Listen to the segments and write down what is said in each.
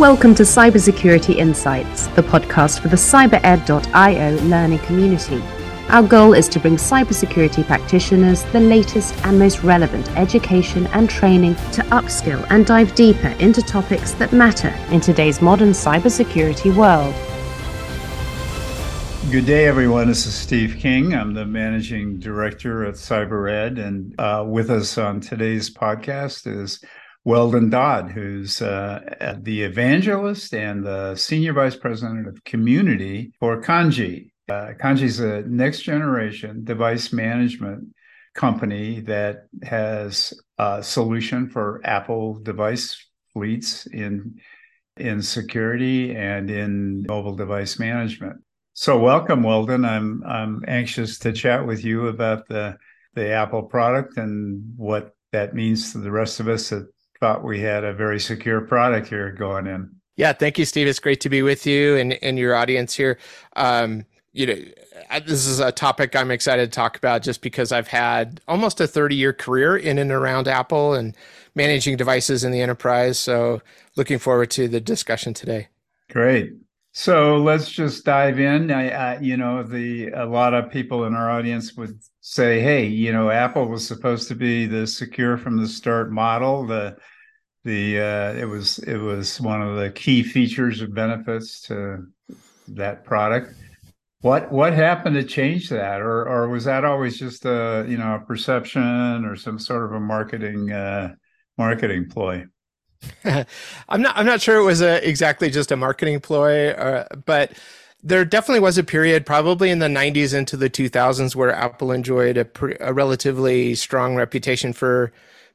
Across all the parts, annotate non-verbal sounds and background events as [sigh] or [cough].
Welcome to Cybersecurity Insights, the podcast for the cybered.io learning community. Our goal is to bring cybersecurity practitioners the latest and most relevant education and training to upskill and dive deeper into topics that matter in today's modern cybersecurity world. Good day, everyone. This is Steve King. I'm the managing director at CyberEd, and uh, with us on today's podcast is Weldon Dodd, who's uh, the evangelist and the senior vice president of community for Kandji. Uh, Kandji is a next generation device management company that has a solution for Apple device fleets in in security and in mobile device management. So welcome, Weldon. I'm I'm anxious to chat with you about the the Apple product and what that means to the rest of us at thought we had a very secure product here going in. Yeah, thank you, Steve. It's great to be with you and, and your audience here. Um, you know, this is a topic I'm excited to talk about just because I've had almost a 30 year career in and around Apple and managing devices in the enterprise. So, looking forward to the discussion today. Great. So let's just dive in. I, I, you know, the a lot of people in our audience would say, "Hey, you know, Apple was supposed to be the secure from the start model. The the uh, it was it was one of the key features or benefits to that product. What what happened to change that, or or was that always just a you know a perception or some sort of a marketing uh, marketing ploy? [laughs] I'm not I'm not sure it was a, exactly just a marketing ploy, uh, but there definitely was a period, probably in the 90s into the 2000s, where Apple enjoyed a, pre, a relatively strong reputation for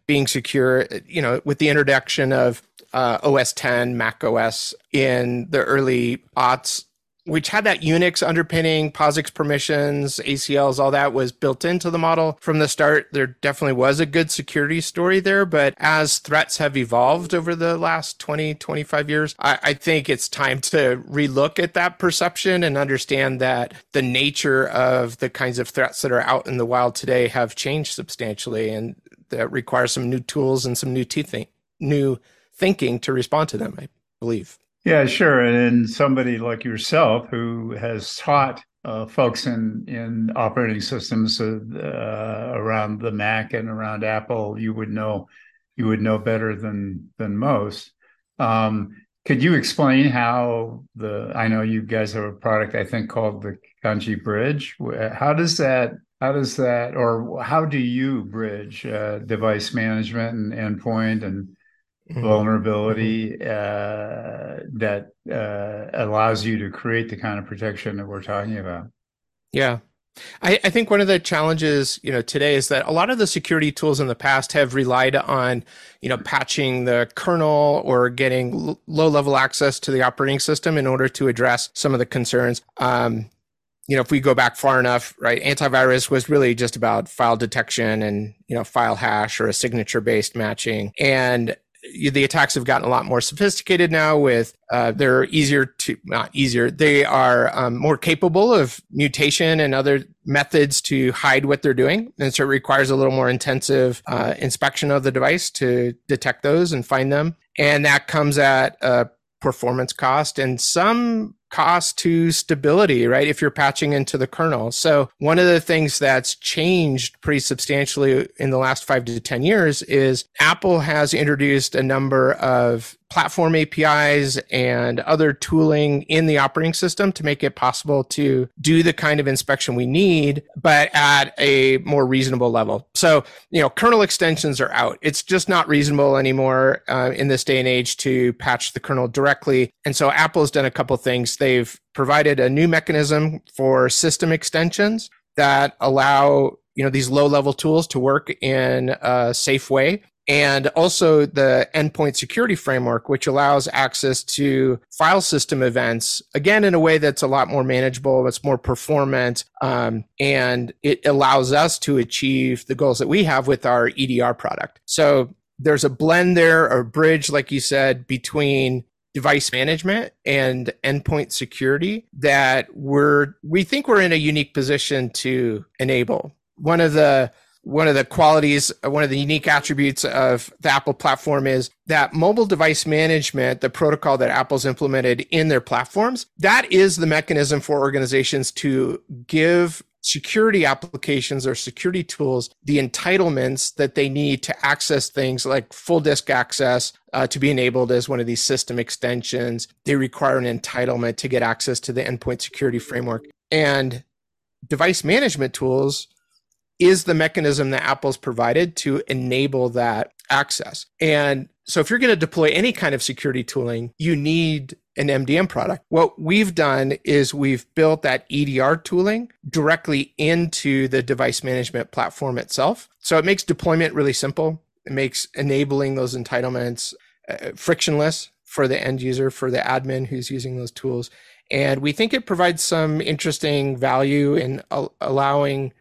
being secure, you know, with the introduction of uh, OS 10, Mac OS in the early aughts, which had that Unix underpinning, POSIX permissions, ACLs, all that was built into the model from the start. There definitely was a good security story there, but as threats have evolved over the last 20, 25 years, I, I think it's time to relook at that perception and understand that the nature of the kinds of threats that are out in the wild today have changed substantially. And that requires some new tools and some new new thinking to respond to them. I believe. Yeah, sure. And somebody like yourself who has taught uh, folks in in operating systems uh, around the Mac and around Apple, you would know you would know better than than most. Um, could you explain how the I know you guys have a product I think called the Kandji Bridge. How does that how does that or how do you bridge uh, device management and endpoint and mm-hmm. vulnerability mm-hmm. uh, that uh, allows you to create the kind of protection that we're talking about yeah I, I, think one of the challenges, you know, today is that a lot of the security tools in the past have relied on, you know, patching the kernel or getting l- low level access to the operating system in order to address some of the concerns. Um, you know, if we go back far enough, right, antivirus was really just about file detection and, you know, file hash or a signature based matching. And the attacks have gotten a lot more sophisticated now with uh, they're easier to not easier they are um, more capable of mutation and other methods to hide what they're doing. And so it requires a little more intensive uh, inspection of the device to detect those and find them. And that comes at a performance cost. And some cost to stability, right? If you're patching into the kernel. So one of the things that's changed pretty substantially in the last five to 10 years is Apple has introduced a number of platform APIs and other tooling in the operating system to make it possible to do the kind of inspection we need, but at a more reasonable level. So, you know, kernel extensions are out. It's just not reasonable anymore uh, in this day and age to patch the kernel directly. And so Apple's done a couple things. They've provided a new mechanism for system extensions that allow you know these low level tools to work in a safe way and also the endpoint security framework, which allows access to file system events, again, in a way that's a lot more manageable, it's more performant, um, and it allows us to achieve the goals that we have with our EDR product. So there's a blend there, or bridge, like you said, between device management and endpoint security that we're we think we're in a unique position to enable. One of the one of the qualities, one of the unique attributes of the Apple platform is that mobile device management, the protocol that Apple's implemented in their platforms, that is the mechanism for organizations to give security applications or security tools the entitlements that they need to access things like full disk access uh, to be enabled as one of these system extensions. They require an entitlement to get access to the endpoint security framework. And device management tools is the mechanism that Apple's provided to enable that access. And so if you're going to deploy any kind of security tooling, you need an MDM product. What we've done is we've built that EDR tooling directly into the device management platform itself. So it makes deployment really simple. It makes enabling those entitlements uh, frictionless for the end user, for the admin who's using those tools. And we think it provides some interesting value in allowing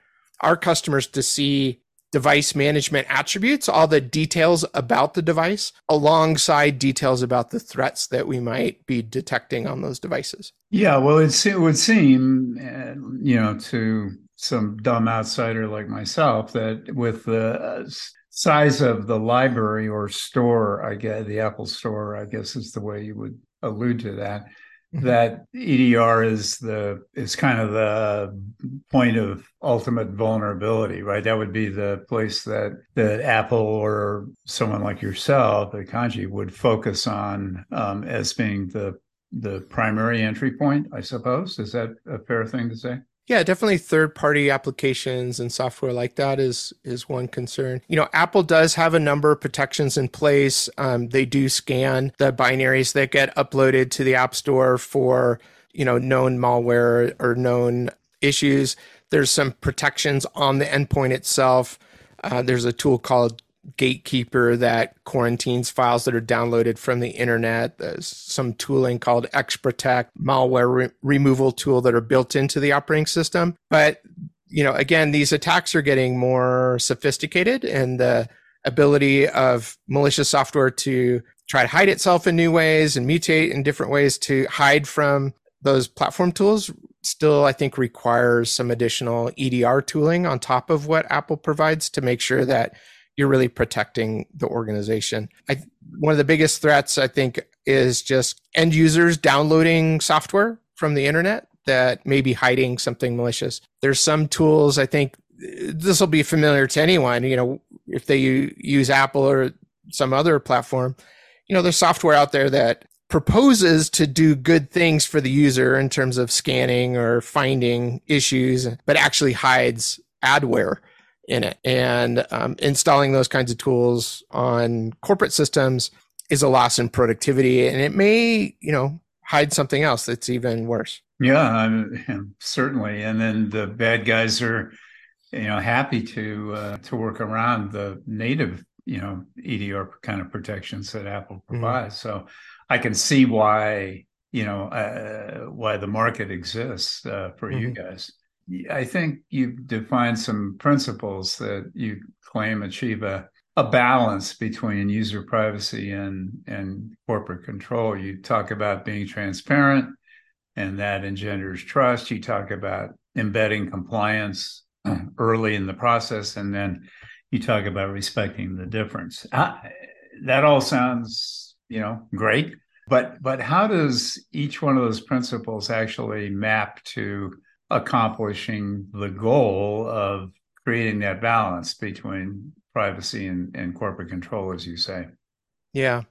our customers to see device management attributes, all the details about the device, alongside details about the threats that we might be detecting on those devices. Yeah, well, it would seem, uh, you know, to some dumb outsider like myself, that with the uh, size of the library or store, I guess the Apple Store, I guess is the way you would allude to that. That EDR is the is kind of the point of ultimate vulnerability, right? That would be the place that that Apple or someone like yourself, the Kandji, would focus on um, as being the the primary entry point, I suppose. Is that a fair thing to say? Yeah, definitely third party applications and software like that is is one concern. You know, Apple does have a number of protections in place. Um, they do scan the binaries that get uploaded to the App Store for, you know, known malware or known issues. There's some protections on the endpoint itself. Uh, there's a tool called gatekeeper that quarantines files that are downloaded from the internet. There's some tooling called XProtect, malware re- removal tool that are built into the operating system. But you know, again, these attacks are getting more sophisticated, and the ability of malicious software to try to hide itself in new ways and mutate in different ways to hide from those platform tools still i think requires some additional edr tooling on top of what apple provides to make sure that you're really protecting the organization. I, one of the biggest threats, I think, is just end users downloading software from the internet that may be hiding something malicious. There's some tools, I think, this will be familiar to anyone, you know, if they use Apple or some other platform, you know, there's software out there that proposes to do good things for the user in terms of scanning or finding issues, but actually hides adware in it. And um, installing those kinds of tools on corporate systems is a loss in productivity, and it may, you know, hide something else that's even worse. Yeah, I'm, certainly. And then the bad guys are, you know, happy to uh, to work around the native, you know, EDR kind of protections that Apple mm-hmm. provides. Mm-hmm. So I can see why, you know, uh, why the market exists uh, for mm-hmm. you guys. I think you've defined some principles that you claim achieve a, a balance between user privacy and, and corporate control. You talk about being transparent, and that engenders trust. You talk about embedding compliance [clears throat] early in the process, and then you talk about respecting the difference. That all sounds, you know, great. But but how does each one of those principles actually map to accomplishing the goal of creating that balance between privacy and, and corporate control, as you say. Yeah.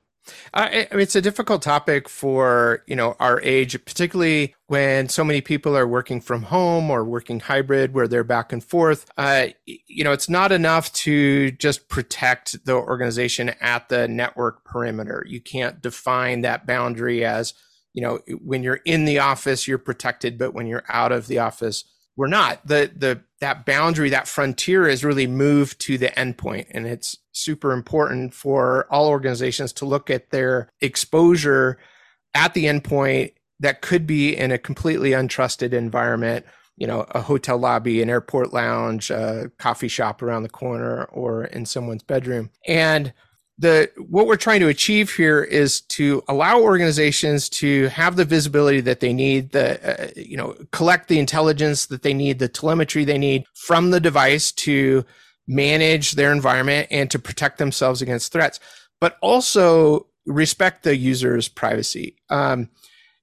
I, I mean, it's a difficult topic for you know our age, particularly when so many people are working from home or working hybrid, where they're back and forth. Uh, you know, it's not enough to just protect the organization at the network perimeter. You can't define that boundary as you know when you're in the office you're protected but when you're out of the office we're not. The the that boundary that frontier is really moved to the endpoint and it's super important for all organizations to look at their exposure at the endpoint that could be in a completely untrusted environment you know a hotel lobby an airport lounge a coffee shop around the corner or in someone's bedroom. And the what we're trying to achieve here is to allow organizations to have the visibility that they need the uh, you know collect the intelligence that they need the telemetry they need from the device to manage their environment and to protect themselves against threats, but also respect the user's privacy. Um,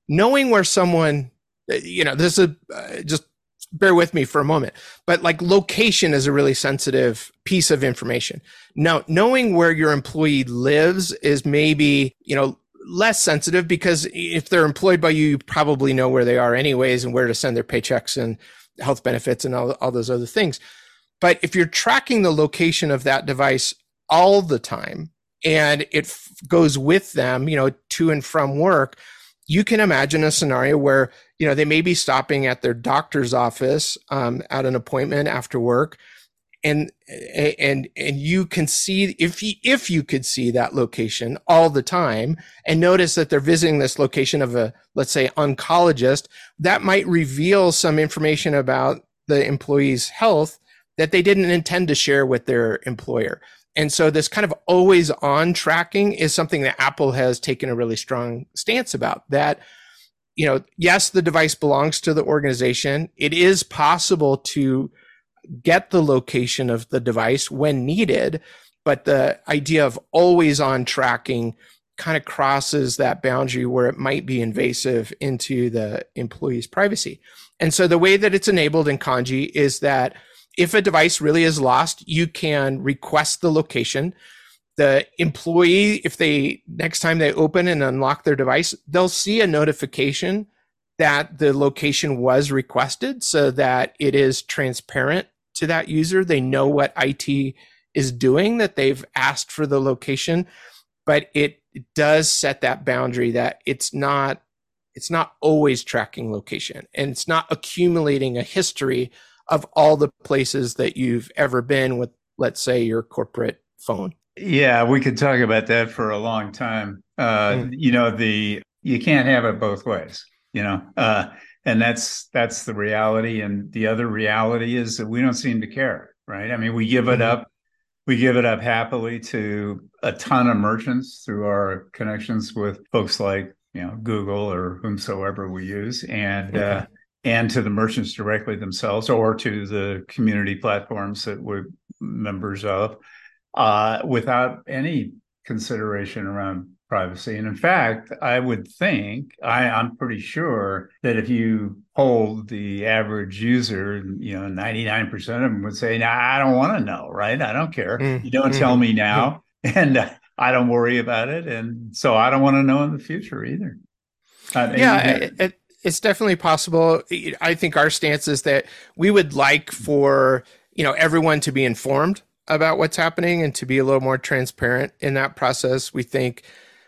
knowing where someone, you know, this is uh, just bear with me for a moment, but like location is a really sensitive piece of information. Now, knowing where your employee lives is maybe, you know, less sensitive because if they're employed by you, you probably know where they are anyways and where to send their paychecks and health benefits and all, all those other things. But if you're tracking the location of that device all the time and it f- goes with them, you know, to and from work, you can imagine a scenario where you know they may be stopping at their doctor's office um, at an appointment after work. And and and you can see if you, if you could see that location all the time and notice that they're visiting this location of a let's say oncologist that might reveal some information about the employee's health that they didn't intend to share with their employer and so this kind of always on tracking is something that apple has taken a really strong stance about that you know, yes, the device belongs to the organization. It is possible to get the location of the device when needed, but the idea of always on tracking kind of crosses that boundary where it might be invasive into the employee's privacy. And so the way that it's enabled in Kandji is that if a device really is lost, you can request the location the employee, if they next time they open and unlock their device, they'll see a notification that the location was requested so that it is transparent to that user. They know what IT is doing, that they've asked for the location, but it, does set that boundary that it's not it's not always tracking location and it's not accumulating a history of all the places that you've ever been with let's say your corporate phone yeah, we could talk about that for a long time. Uh, mm. You know, the you can't have it both ways. You know, uh, and that's that's the reality. And the other reality is that we don't seem to care, right? I mean, we give it mm-hmm. up, we give it up happily to a ton of merchants through our connections with folks like you know Google or whomsoever we use, and. Okay. Uh, and to the merchants directly themselves or to the community platforms that we're members of uh, without any consideration around privacy. And in fact, I would think, I, I'm pretty sure that if you polled the average user, you know, 99% of them would say, nah, I don't want to know, right? I don't care. Mm-hmm. You don't tell me now. [laughs] And uh, I don't worry about it. And so I don't want to know in the future either. Uh, yeah. It, it, it's definitely possible. I think our stance is that we would like for, you know, everyone to be informed about what's happening and to be a little more transparent in that process. We think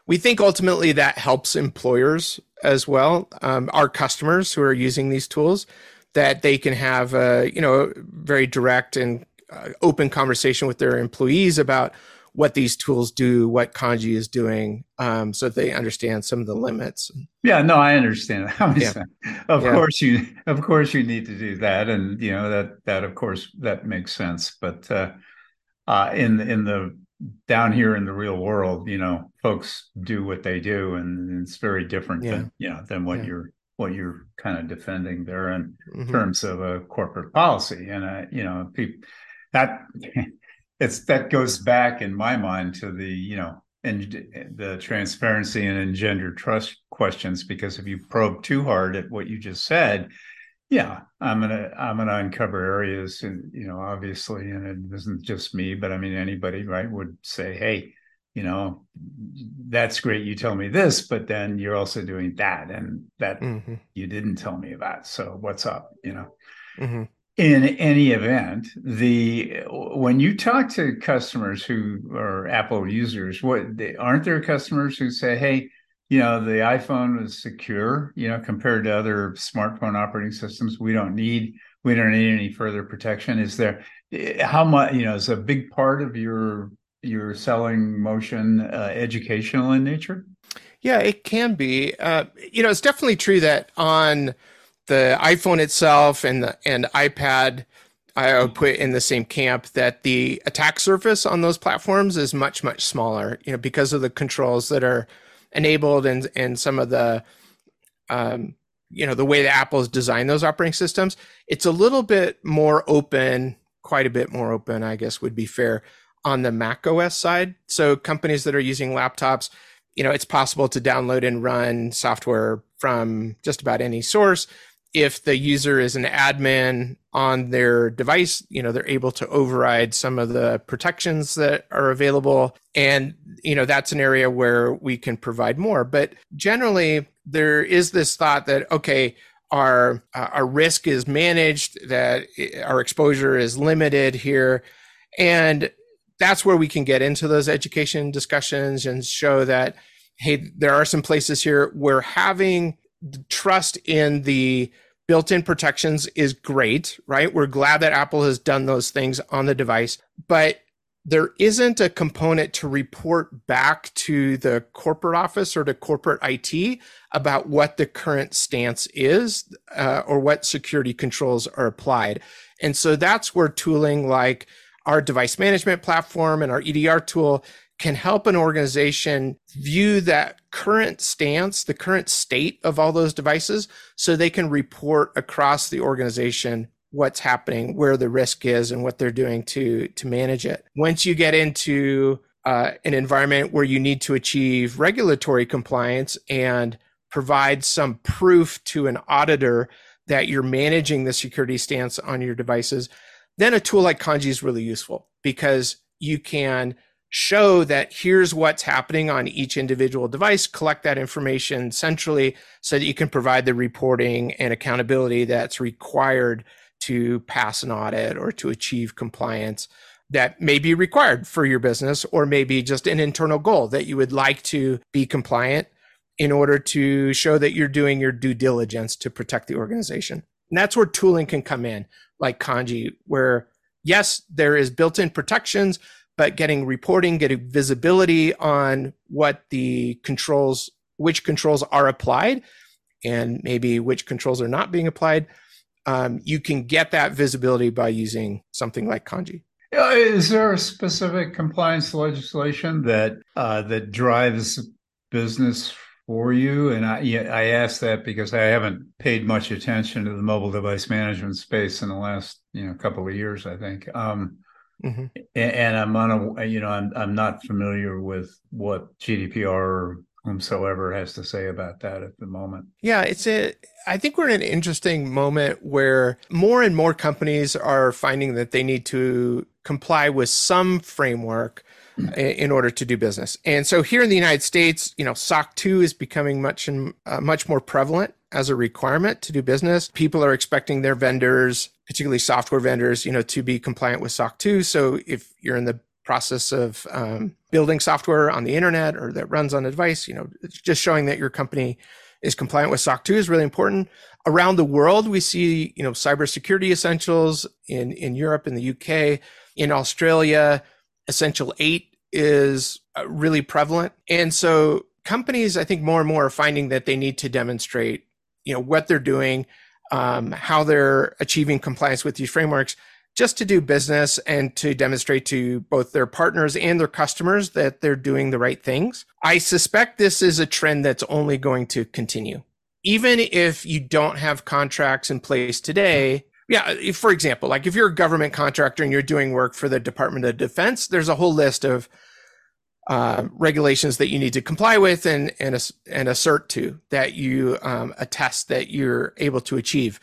we think ultimately that helps employers as well, um, our customers who are using these tools, that they can have a you know very direct and uh, open conversation with their employees about what these tools do, what Kandji is doing, um, so they understand some of the limits. Yeah, no, I understand. [laughs] yeah. Of yeah. course, you of course you need to do that, and you know that that of course that makes sense. But uh, uh, in in the down here in the real world, you know, folks do what they do, and it's very different yeah. than you know than what yeah. you're what you're kind of defending there in mm-hmm. terms of a corporate policy. And uh, you know, people, that [laughs] it's that goes back in my mind to the you know and the transparency and engender trust questions because if you probe too hard at what you just said yeah, I'm gonna I'm gonna uncover areas, and you know, obviously, and it isn't just me, but I mean anybody, right, would say, hey, you know, that's great. You tell me this, but then you're also doing that, and that mm-hmm. you didn't tell me about. So what's up? You know. Mm-hmm. In any event, the when you talk to customers who are Apple users, what they, aren't there customers who say, "Hey, you know the iphone is secure you know compared to other smartphone operating systems. We don't need we don't need any further protection. Is there how much you know is a big part of your your selling motion uh, educational in nature? Yeah it can be. Uh, you know it's definitely true that on the iphone itself and the and ipad I would put in the same camp that the attack surface on those platforms is much much smaller, you know, because of the controls that are enabled and and some of the um, you know the way that Apple's designed those operating systems, it's a little bit more open quite a bit more open, I guess would be fair on the Mac OS side. So companies that are using laptops, you know, it's possible to download and run software from just about any source. If the user is an admin on their device, you know, they're able to override some of the protections that are available. And, you know, that's an area where we can provide more. But generally, there is this thought that, okay, our, uh, our risk is managed, that our exposure is limited here. And that's where we can get into those education discussions and show that hey there are some places here where having trust in the built-in protections is great right we're glad that apple has done those things on the device but there isn't a component to report back to the corporate office or to corporate IT about what the current stance is uh, or what security controls are applied. And so that's where tooling like our device management platform and our EDR tool can help an organization view that current stance, the current state of all those devices, so they can report across the organization what's happening, where the risk is, and what they're doing to, to manage it. Once you get into uh, an environment where you need to achieve regulatory compliance and provide some proof to an auditor that you're managing the security stance on your devices, then a tool like Kandji is really useful because you can show that here's what's happening on each individual device, collect that information centrally so that you can provide the reporting and accountability that's required to pass an audit or to achieve compliance that may be required for your business or maybe just an internal goal that you would like to be compliant in order to show that you're doing your due diligence to protect the organization. And that's where tooling can come in, like Kandji, where yes, there is built in protections, but getting reporting, getting visibility on what the controls, which controls are applied, and maybe which controls are not being applied. Um, you can get that visibility by using something like Kandji. Is there a specific compliance legislation that uh, that drives business for you? And I, I ask that because I haven't paid much attention to the mobile device management space in the last you know couple of years. I think, um, mm-hmm. and, I'm on a you know I'm I'm not familiar with what GDPR or whomsoever has to say about that at the moment. Yeah, it's a. I think we're in an interesting moment where more and more companies are finding that they need to comply with some framework in order to do business. And so here in the United States, you know, SOC 2 is becoming much and uh, much more prevalent as a requirement to do business. People are expecting their vendors, particularly software vendors, you know, to be compliant with SOC 2. So if you're in the process of um, building software on the internet or that runs on a device, you know, just showing that your company is compliant with SOC 2 is really important. Around the world, we see, you know, cybersecurity essentials in, in Europe, in the UK, in Australia, Essential 8 is uh, really prevalent. And so companies, I think more and more are finding that they need to demonstrate, you know, what they're doing, um, how they're achieving compliance with these frameworks just to do business and to demonstrate to both their partners and their customers that they're doing the right things. I suspect this is a trend that's only going to continue. Even if you don't have contracts in place today, yeah, for example, like if you're a government contractor and you're doing work for the Department of Defense, there's a whole list of uh, regulations that you need to comply with and and, and assert to that you um, attest that you're able to achieve.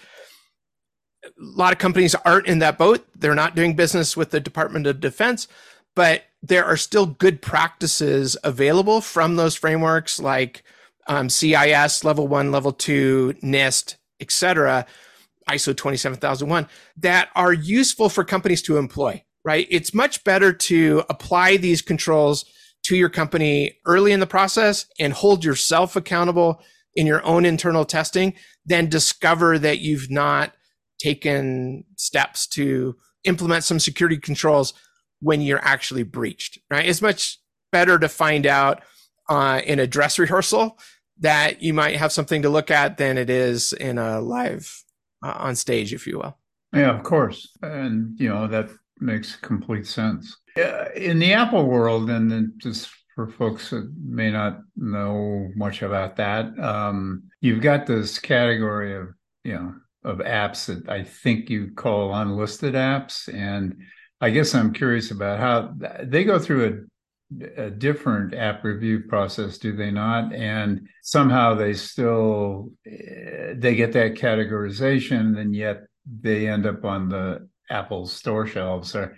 A lot of companies aren't in that boat. They're not doing business with the Department of Defense, but there are still good practices available from those frameworks like um, CIS level one, level two, NIST, etc ISO 27001 that are useful for companies to employ, right? It's much better to apply these controls to your company early in the process and hold yourself accountable in your own internal testing then discover that you've not taken steps to implement some security controls when you're actually breached, right? It's much better to find out uh, in a dress rehearsal that you might have something to look at than it is in a live uh, on stage, if you will. Yeah, of course, and you know that makes complete sense. In the Apple world, and just for folks that may not know much about that, um, you've got this category of you know of apps that I think you call unlisted apps, and I guess I'm curious about how they go through a, a different app review process, do they not? And somehow they still eh, they get that categorization, and yet they end up on the Apple store shelves. Or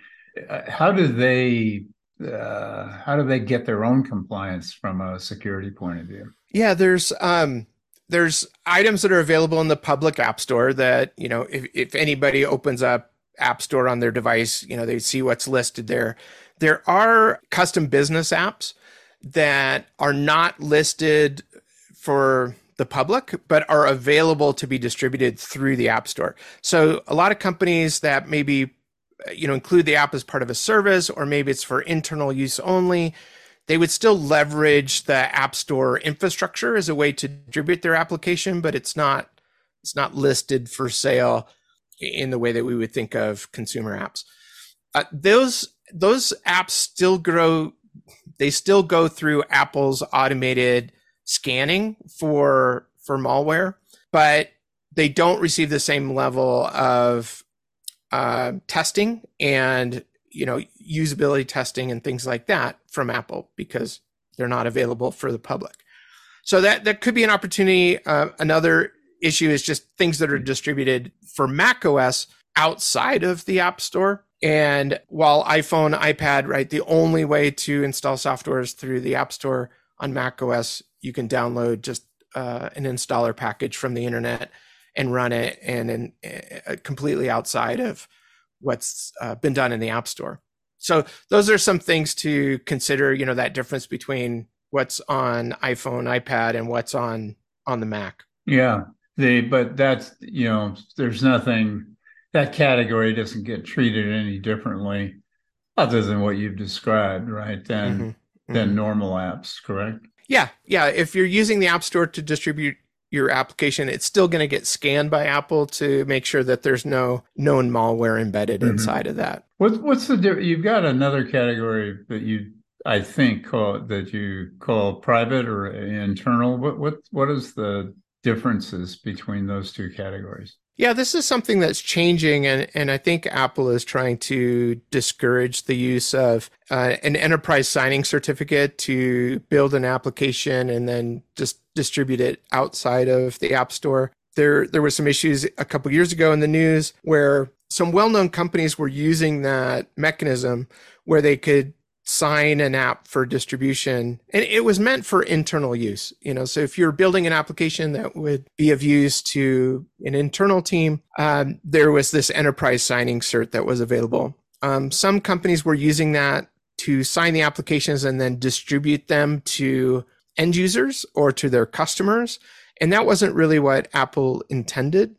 how do they uh, how do they get their own compliance from a security point of view? Yeah, there's um, there's items that are available in the public app store that you know if, if anybody opens up app store on their device you know they see what's listed there there are custom business apps that are not listed for the public but are available to be distributed through the app store so a lot of companies that maybe you know include the app as part of a service or maybe it's for internal use only they would still leverage the app store infrastructure as a way to distribute their application but it's not it's not listed for sale in the way that we would think of consumer apps. Uh, those those apps still grow they still go through apple's automated scanning for for malware but they don't receive the same level of uh, testing and you know usability testing and things like that from Apple because they're not available for the public. So that that could be an opportunity. Uh, another issue is just things that are distributed for Mac OS outside of the App Store. And while iPhone, iPad, right, the only way to install software is through the App Store on Mac OS. You can download just uh, an installer package from the internet and run it, and, and uh, completely outside of what's uh, been done in the app store. So those are some things to consider you know that difference between what's on iphone ipad and what's on on the mac. Yeah. The but that's you know there's nothing that category doesn't get treated any differently other than what you've described right than mm-hmm. than mm-hmm. normal apps correct? Yeah. Yeah. If you're using the app store to distribute your application, it's still going to get scanned by Apple to make sure that there's no known malware embedded mm-hmm. inside of that. What's what's the difference? you've got another category that you I think call that you call private or internal. What what what is the differences between those two categories? Yeah, this is something that's changing, and, and I think Apple is trying to discourage the use of uh, an enterprise signing certificate to build an application and then just distribute it outside of the App Store. There, there were some issues a couple years ago in the news where some well-known companies were using that mechanism where they could sign an app for distribution and it was meant for internal use you know so if you're building an application that would be of use to an internal team um, there was this enterprise signing cert that was available um, some companies were using that to sign the applications and then distribute them to end users or to their customers and that wasn't really what apple intended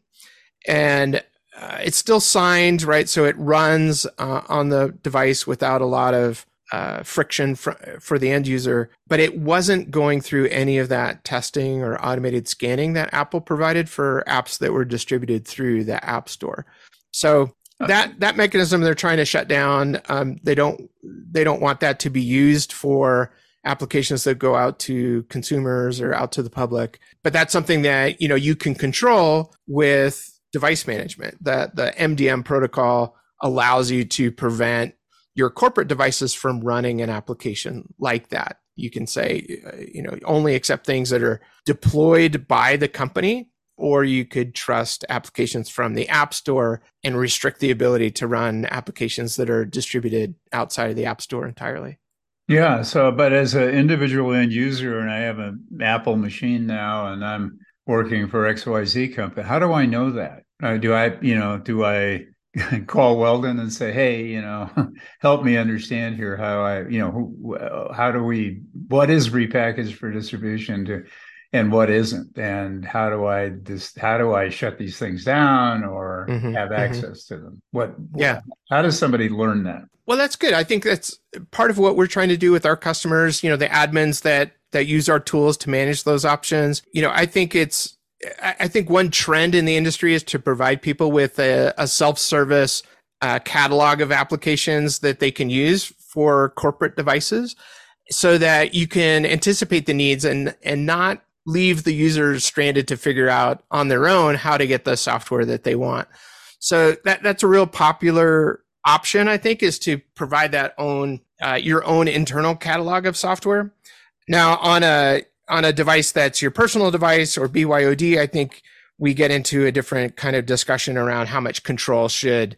and uh, it's still signed right so it runs uh, on the device without a lot of uh, friction for, for the end user, but it wasn't going through any of that testing or automated scanning that Apple provided for apps that were distributed through the App Store. So that that mechanism they're trying to shut down. Um, they don't they don't want that to be used for applications that go out to consumers or out to the public. But that's something that you know you can control with device management. That the MDM protocol allows you to prevent your corporate devices from running an application like that. You can say, you know, only accept things that are deployed by the company, or you could trust applications from the App Store and restrict the ability to run applications that are distributed outside of the App Store entirely. Yeah. So, but as an individual end user, and I have an Apple machine now, and I'm working for XYZ company, how do I know that? Uh, do I, you know, do I [laughs] call Weldon and say, "Hey, you know, [laughs] help me understand here how I, you know, who, how do we, what is repackaged for distribution to, and what isn't, and how do I this, how do I shut these things down or mm-hmm, have mm-hmm. access mm-hmm. to them? What, yeah, how does somebody learn that? Well, that's good. I think that's part of what we're trying to do with our customers. You know, the admins that that use our tools to manage those options. You know, I think it's I think one trend in the industry is to provide people with a, a self-service uh, catalog of applications that they can use for corporate devices so that you can anticipate the needs and and not leave the users stranded to figure out on their own how to get the software that they want. So that that's a real popular option, I think, is to provide that own uh, your own internal catalog of software. Now, on a on a device that's your personal device or BYOD, I think we get into a different kind of discussion around how much control should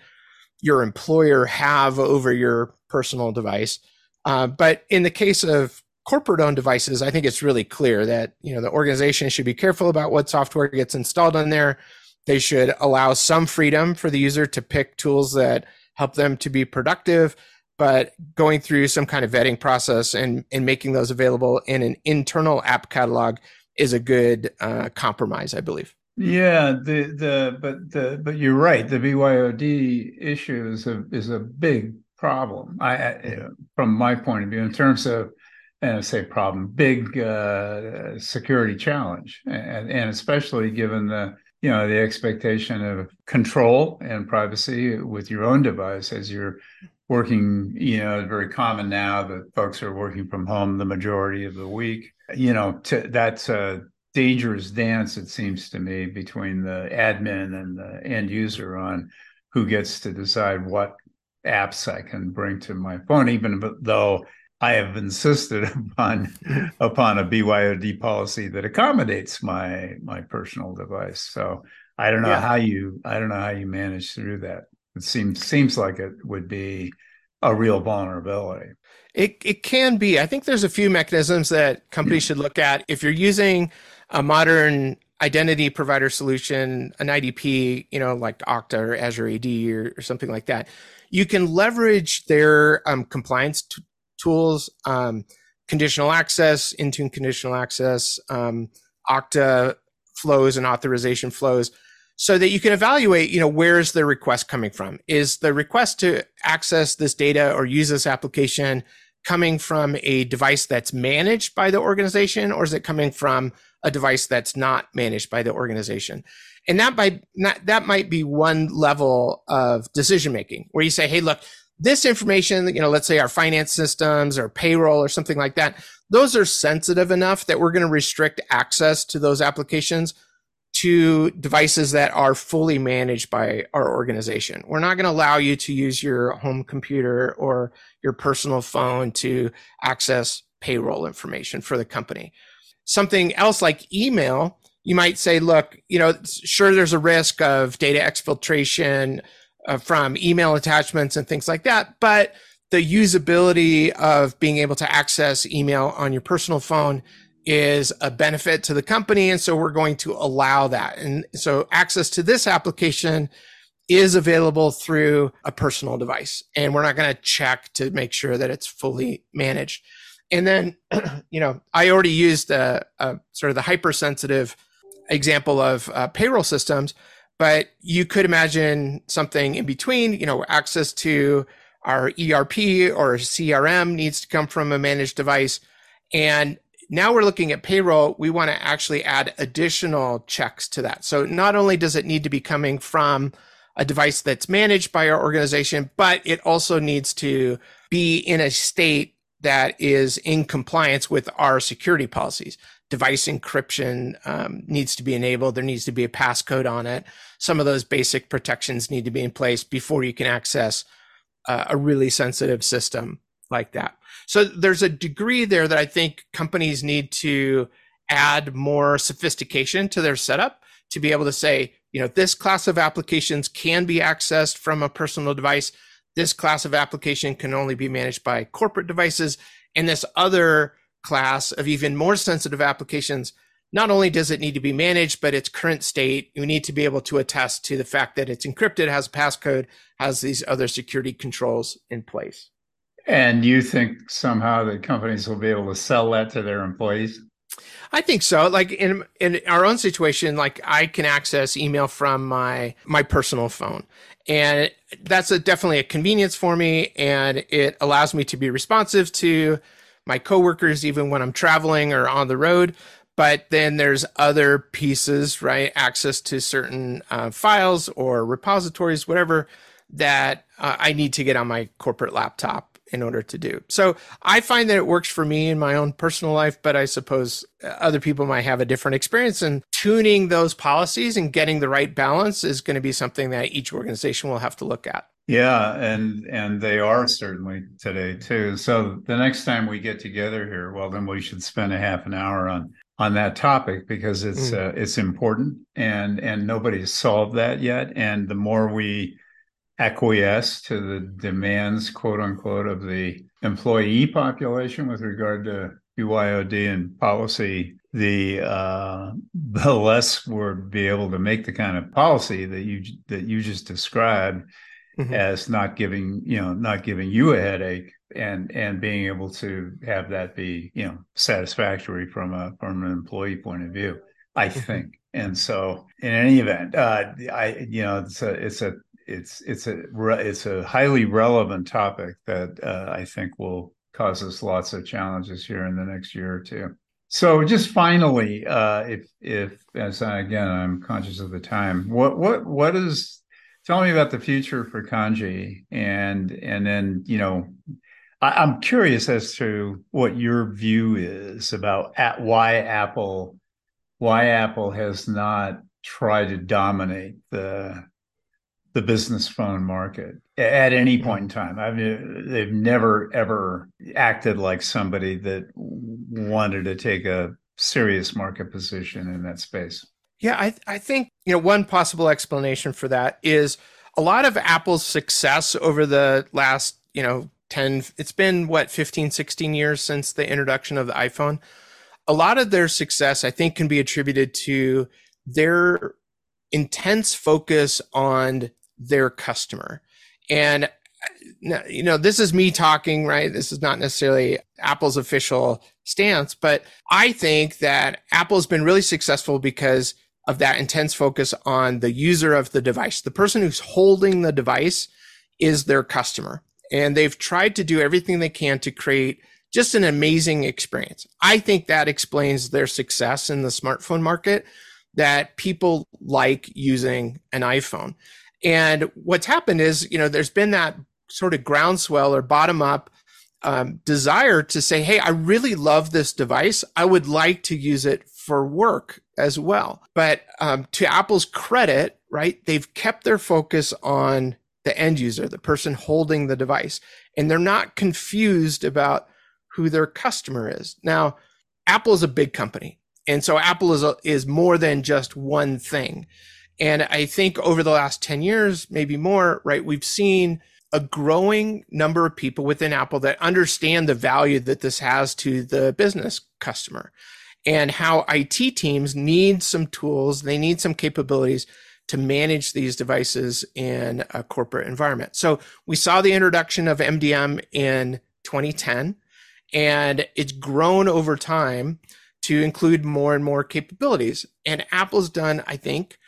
your employer have over your personal device. Uh, but in the case of corporate owned devices, I think it's really clear that you know the organization should be careful about what software gets installed on there. They should allow some freedom for the user to pick tools that help them to be productive, but going through some kind of vetting process and, and making those available in an internal app catalog is a good uh, compromise, I believe. Yeah, the the but the but you're right. The BYOD issue is a is a big problem. I, I from my point of view, in terms of say problem, big uh, security challenge, and, and especially given the you know the expectation of control and privacy with your own device as you're working you know it's very common now that folks are working from home the majority of the week. You know to, that's a dangerous dance it seems to me between the admin and the end user on who gets to decide what apps i can bring to my phone even though I have insisted [laughs] upon upon a BYOD policy that accommodates my my personal device. So I don't know yeah. how you I don't know how you manage through that. It seems seems like it would be a real vulnerability. It it can be. I think there's a few mechanisms that companies should look at. If you're using a modern identity provider solution, an IDP, you know, like Okta or Azure AD or, or something like that, you can leverage their um, compliance t- tools, um, conditional access, Intune conditional access, um, Okta flows and authorization flows, so that you can evaluate, you know, where is the request coming from? Is the request to access this data or use this application coming from a device that's managed by the organization, or is it coming from a device that's not managed by the organization? And that might not, that might be one level of decision making where you say, hey, look, this information, you know, let's say our finance systems or payroll or something like that, those are sensitive enough that we're going to restrict access to those applications to devices that are fully managed by our organization. We're not going to allow you to use your home computer or your personal phone to access payroll information for the company. Something else like email, you might say, look, you know, sure, there's a risk of data exfiltration, uh, from email attachments and things like that. But the usability of being able to access email on your personal phone is a benefit to the company. And so we're going to allow that. And so access to this application is available through a personal device. And we're not going to check to make sure that it's fully managed. And then, [clears throat] you know, I already used a, a sort of the hypersensitive example of uh, payroll systems but you could imagine something in between, you know, access to our ERP or CRM needs to come from a managed device. And now we're looking at payroll. We want to actually add additional checks to that. So not only does it need to be coming from a device that's managed by our organization, but it also needs to be in a state that is in compliance with our security policies device encryption um, needs to be enabled. There needs to be a passcode on it. Some of those basic protections need to be in place before you can access uh, a really sensitive system like that. So there's a degree there that I think companies need to add more sophistication to their setup to be able to say, you know, this class of applications can be accessed from a personal device. This class of application can only be managed by corporate devices. And this other class of even more sensitive applications, not only does it need to be managed, but its current state, you need to be able to attest to the fact that it's encrypted, has a passcode, has these other security controls in place. And you think somehow that companies will be able to sell that to their employees? I think so. Like in in our own situation, like I can access email from my my personal phone, and that's a, definitely a convenience for me, and it allows me to be responsive to my coworkers, even when I'm traveling or on the road. But then there's other pieces, right? Access to certain uh, files or repositories, whatever, that uh, I need to get on my corporate laptop. in order to do. So I find that it works for me in my own personal life, but I suppose other people might have a different experience. And tuning those policies and getting the right balance is going to be something that each organization will have to look at. Yeah, and and they are certainly today too. So the next time we get together here, well, then we should spend a half an hour on on that topic because it's mm. uh, it's important and and nobody's solved that yet. And the more we acquiesce to the demands, quote unquote, of the employee population with regard to BYOD and policy, the uh, [laughs] the less we'll be able to make the kind of policy that you that you just described mm-hmm. as not giving you know not giving you a headache and and being able to have that be you know satisfactory from a from an employee point of view. I mm-hmm. think. And so, in any event, uh, I you know it's a it's a it's it's a it's a highly relevant topic that uh, I think will cause us lots of challenges here in the next year or two. So, just finally, uh, if if as I, again I'm conscious of the time, what what what is tell me about the future for Kandji, and and then you know I, am curious as to what your view is about at why Apple why Apple has not tried to dominate the the business phone market at any point in time. I mean, they've never ever acted like somebody that wanted to take a serious market position in that space. Yeah, I, I think you know one possible explanation for that is a lot of Apple's success over the last you know 10 it's been what 15 16 years since the introduction of the iPhone. A lot of their success I think can be attributed to their intense focus on their customer. And uh, you know, this is me talking, right? This is not necessarily Apple's official stance, but I think that Apple's been really successful because of that intense focus on the user of the device. The person who's holding the device is their customer. And they've tried to do everything they can to create just an amazing experience. I think that explains their success in the smartphone market that people like using an iPhone. And what's happened is, you know, there's been that sort of groundswell or bottom up um, desire to say, hey, I really love this device. I would like to use it for work as well. But um, to Apple's credit, right, they've kept their focus on the end user, the person holding the device, and they're not confused about who their customer is. Now, Apple is a big company. And so Apple is, a, is more than just one thing. And I think over the last 10 years, maybe more, right, we've seen a growing number of people within Apple that understand the value that this has to the business customer and how IT teams need some tools, they need some capabilities to manage these devices in a corporate environment. So we saw the introduction of MDM in 2010, and it's grown over time to include more and more capabilities. And Apple's done, I think,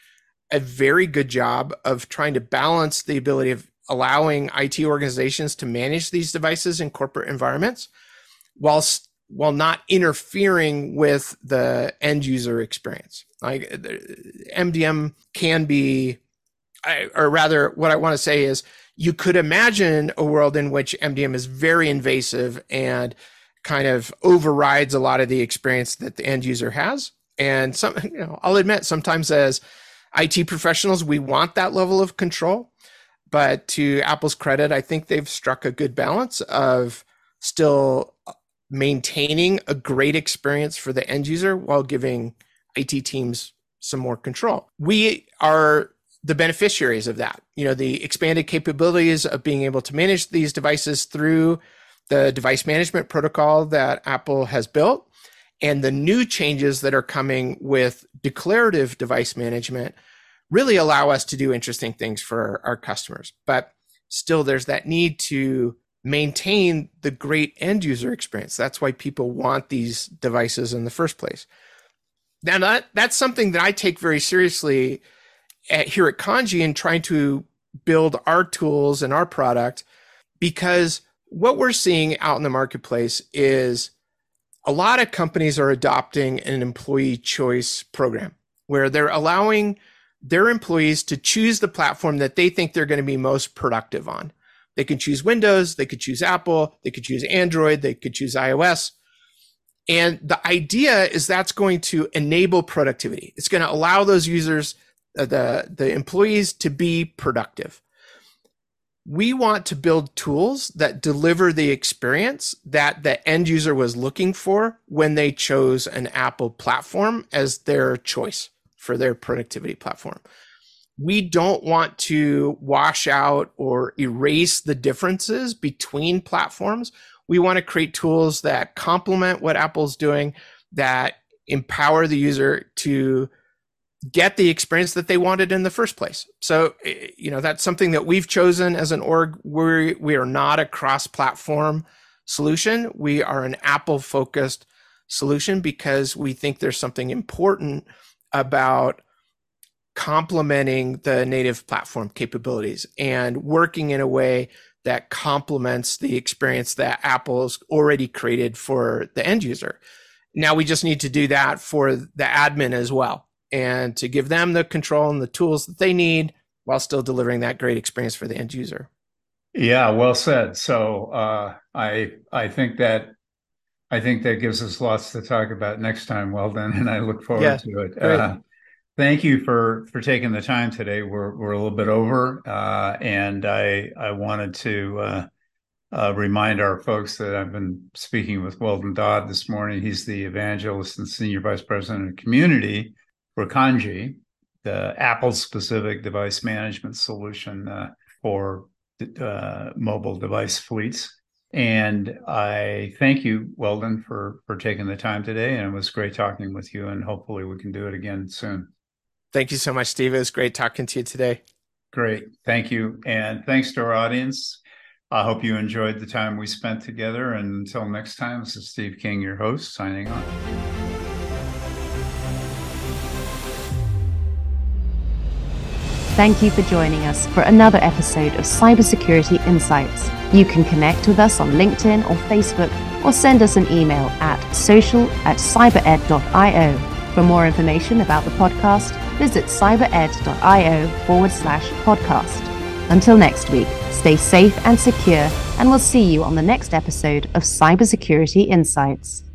a very good job of trying to balance the ability of allowing IT organizations to manage these devices in corporate environments whilst while not interfering with the end user experience. Like uh, MDM can be or rather what I want to say is you could imagine a world in which MDM is very invasive and kind of overrides a lot of the experience that the end user has. And some, [laughs] you know, I'll admit sometimes as IT professionals, we want that level of control. But to Apple's credit, I think they've struck a good balance of still maintaining a great experience for the end user while giving IT teams some more control. We are the beneficiaries of that. You know, the expanded capabilities of being able to manage these devices through the device management protocol that Apple has built and the new changes that are coming with declarative device management really allow us to do interesting things for our customers. But still, there's that need to maintain the great end user experience. That's why people want these devices in the first place. Now, that, that's something that I take very seriously at, here at Kandji and trying to build our tools and our product because what we're seeing out in the marketplace is a lot of companies are adopting an employee choice program where they're allowing their employees to choose the platform that they think they're going to be most productive on. They could choose Windows, they could choose Apple, they could choose Android, they could choose iOS. And the idea is that's going to enable productivity. It's going to allow those users, uh, the, the employees to be productive. We want to build tools that deliver the experience that the end user was looking for when they chose an Apple platform as their choice for their productivity platform. We don't want to wash out or erase the differences between platforms we want to create tools that complement what Apple's doing, that empower the user to get the experience that they wanted in the first place. So, eh, you know, that's something that we've chosen as an org. We we are not a cross-platform solution. We are an Apple-focused solution because we think there's something important about complementing the native platform capabilities and working in a way that complements the experience that Apple's already created for the end user. Now we just need to do that for the admin as well and to give them the control and the tools that they need while still delivering that great experience for the end user. Yeah, well said. So uh, I I think that I think that gives us lots to talk about next time. Weldon, and I look forward yeah, to it. Uh, Thank you for for taking the time today. We're we're a little bit over, uh, and I I wanted to uh, uh, remind our folks that I've been speaking with Weldon Dodd this morning. He's the evangelist and senior vice president of community for Kandji, the Apple specific device management solution uh, for uh, mobile device fleets. And I thank you, Weldon, for for taking the time today. And it was great talking with you. And hopefully we can do it again soon. Thank you so much, Steve. It was great talking to you today. Great. Thank you. And thanks to our audience. I hope you enjoyed the time we spent together. And until next time, this is Steve King, your host, signing off. Thank you for joining us for another episode of Cybersecurity Insights. You can connect with us on LinkedIn or Facebook or send us an email at social at cybered.io. For more information about the podcast, visit cybered.io forward slash podcast. Until next week, stay safe and secure, and we'll see you on the next episode of Cybersecurity Insights.